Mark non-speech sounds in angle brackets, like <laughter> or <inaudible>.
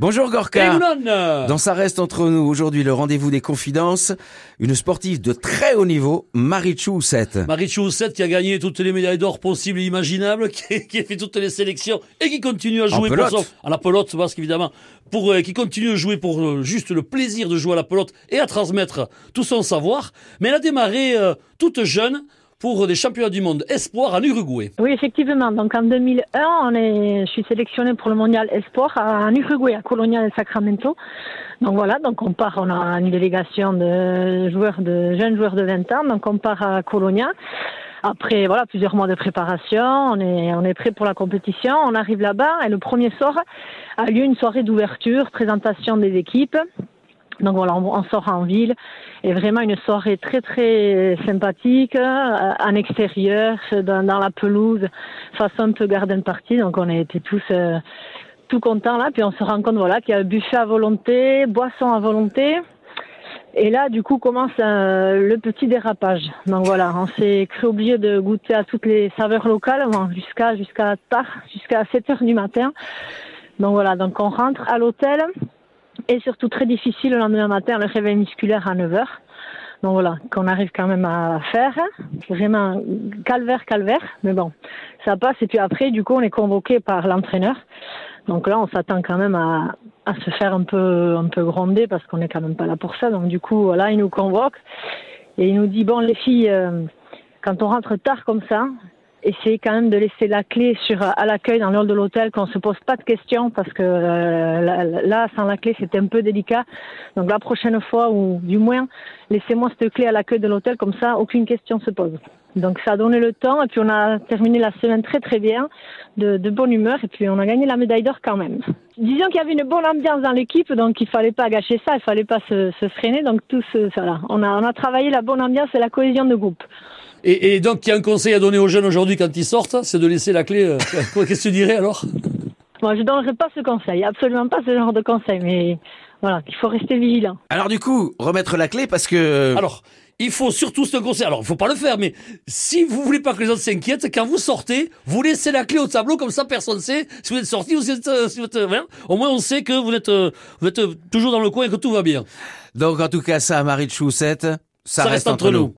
Bonjour Gorka. Dans Ça reste entre nous, aujourd'hui le rendez-vous des confidences, une sportive de très haut niveau, Marichou Oussette. Marichou Oussette qui a gagné toutes les médailles d'or possibles et imaginables, <laughs> qui, qui a fait toutes les sélections et qui continue à jouer pour son, à la pelote parce qu'évidemment pour euh, qui continue à jouer pour euh, juste le plaisir de jouer à la pelote et à transmettre tout son savoir. Mais elle a démarré euh, toute jeune pour des championnats du monde espoir en Uruguay. Oui, effectivement. Donc en 2001, on est, je suis sélectionnée pour le mondial espoir en Uruguay, à Colonia del Sacramento. Donc voilà, donc on part, on a une délégation de joueurs, de jeunes joueurs de 20 ans, donc on part à Colonia. Après voilà plusieurs mois de préparation, on est on est prêt pour la compétition. On arrive là-bas et le premier soir a lieu une soirée d'ouverture, présentation des équipes. Donc voilà, on, sort en ville et vraiment une soirée très très sympathique euh, en extérieur, dans, dans la pelouse, façon un peu garden party. Donc on été tous euh, tout contents là. Puis on se rend compte voilà qu'il y a buffet à volonté, boisson à volonté. Et là, du coup, commence euh, le petit dérapage. Donc voilà, on s'est cru obligé de goûter à toutes les saveurs locales bon, jusqu'à jusqu'à tard, jusqu'à 7 heures du matin. Donc voilà, donc on rentre à l'hôtel et surtout très difficile le lendemain matin, le réveil musculaire à 9 heures. Donc voilà, qu'on arrive quand même à faire. Vraiment calvaire, calvaire. Mais bon, ça passe. Et puis après, du coup, on est convoqué par l'entraîneur. Donc là, on s'attend quand même à, à se faire un peu, un peu gronder parce qu'on n'est quand même pas là pour ça. Donc du coup, voilà, il nous convoque et il nous dit, bon, les filles, euh, quand on rentre tard comme ça, essayez quand même de laisser la clé sur à l'accueil dans l'heure de l'hôtel, qu'on se pose pas de questions parce que euh, là, là, sans la clé, c'était un peu délicat. Donc la prochaine fois, ou du moins, laissez-moi cette clé à l'accueil de l'hôtel, comme ça, aucune question se pose. Donc ça a donné le temps et puis on a terminé la semaine très très bien, de, de bonne humeur et puis on a gagné la médaille d'or quand même. Disons qu'il y avait une bonne ambiance dans l'équipe, donc il fallait pas gâcher ça, il fallait pas se, se freiner. Donc tout ce, voilà, on a on a travaillé la bonne ambiance et la cohésion de groupe. Et, et donc il y a un conseil à donner aux jeunes aujourd'hui quand ils sortent, c'est de laisser la clé. euh, <laughs> quoi, Qu'est-ce que tu dirais alors? Moi, je donnerai pas ce conseil, absolument pas ce genre de conseil, mais voilà, il faut rester vigilant. Alors du coup, remettre la clé parce que... Alors, il faut surtout ce conseil. Alors, il faut pas le faire, mais si vous voulez pas que les autres s'inquiètent, quand vous sortez, vous laissez la clé au tableau, comme ça personne sait si vous êtes sorti ou si vous êtes, euh, si vous êtes, euh, voilà. Au moins, on sait que vous êtes, euh, vous êtes euh, toujours dans le coin et que tout va bien. Donc en tout cas ça, Marichou Oussette, ça, Ça reste entre nous.